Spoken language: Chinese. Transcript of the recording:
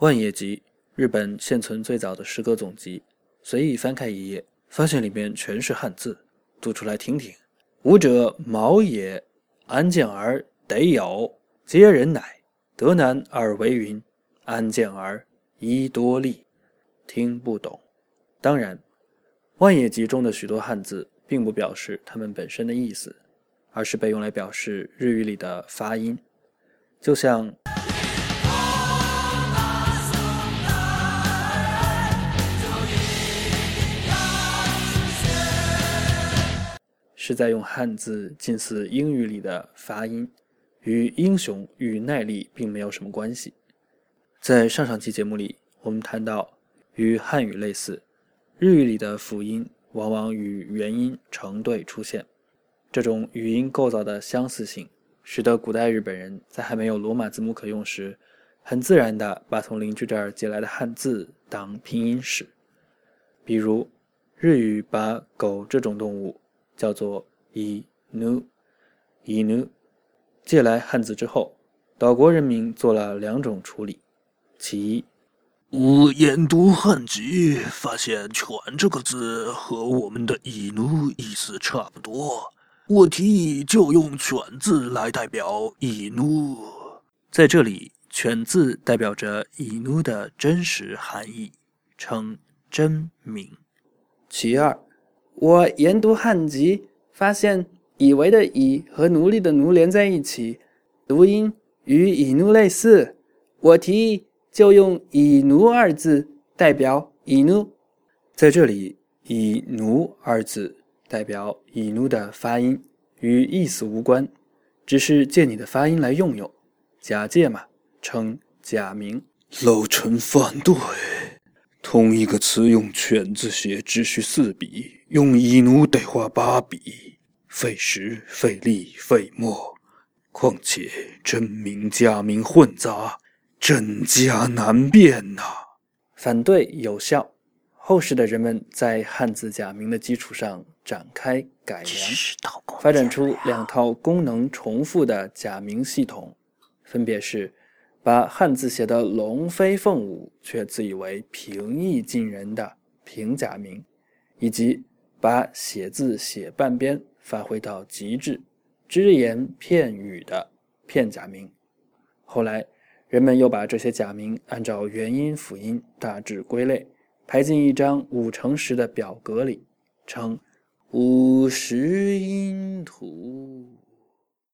万叶集，日本现存最早的诗歌总集。随意翻开一页，发现里面全是汉字，读出来听听。吾者毛也，安见而得有，皆人乃。得难而为云，安见而宜多利。听不懂。当然，万叶集中的许多汉字，并不表示它们本身的意思，而是被用来表示日语里的发音，就像。是在用汉字近似英语里的发音，与英雄与耐力并没有什么关系。在上上期节目里，我们谈到与汉语类似，日语里的辅音往往与元音成对出现。这种语音构造的相似性，使得古代日本人在还没有罗马字母可用时，很自然地把从邻居这儿借来的汉字当拼音使。比如，日语把狗这种动物。叫做伊努，伊努，借来汉字之后，岛国人民做了两种处理。其一，我研读汉籍，发现“犬”这个字和我们的伊努意思差不多，我提议就用“犬”字来代表伊努。在这里，“犬”字代表着伊努的真实含义，称真名。其二。我研读汉籍，发现“以为”的“以”和“奴隶”的“奴”连在一起，读音与“以奴”类似。我提议就用“以奴”二字代表“以奴”。在这里，“以奴”二字代表“以奴”的发音，与意思无关，只是借你的发音来用用。假借嘛，称假名。老臣反对。同一个词用“犬”字写，只需四笔。用乙奴得花八笔，费时费力费墨，况且真名假名混杂，真假难辨呐。反对有效。后世的人们在汉字假名的基础上展开改良，发展出两套功能重复的假名系统，分别是把汉字写得龙飞凤舞却自以为平易近人的平假名，以及。把写字写半边发挥到极致，只言片语的片假名。后来，人们又把这些假名按照元音辅音大致归类，排进一张五乘十的表格里，称五十音图。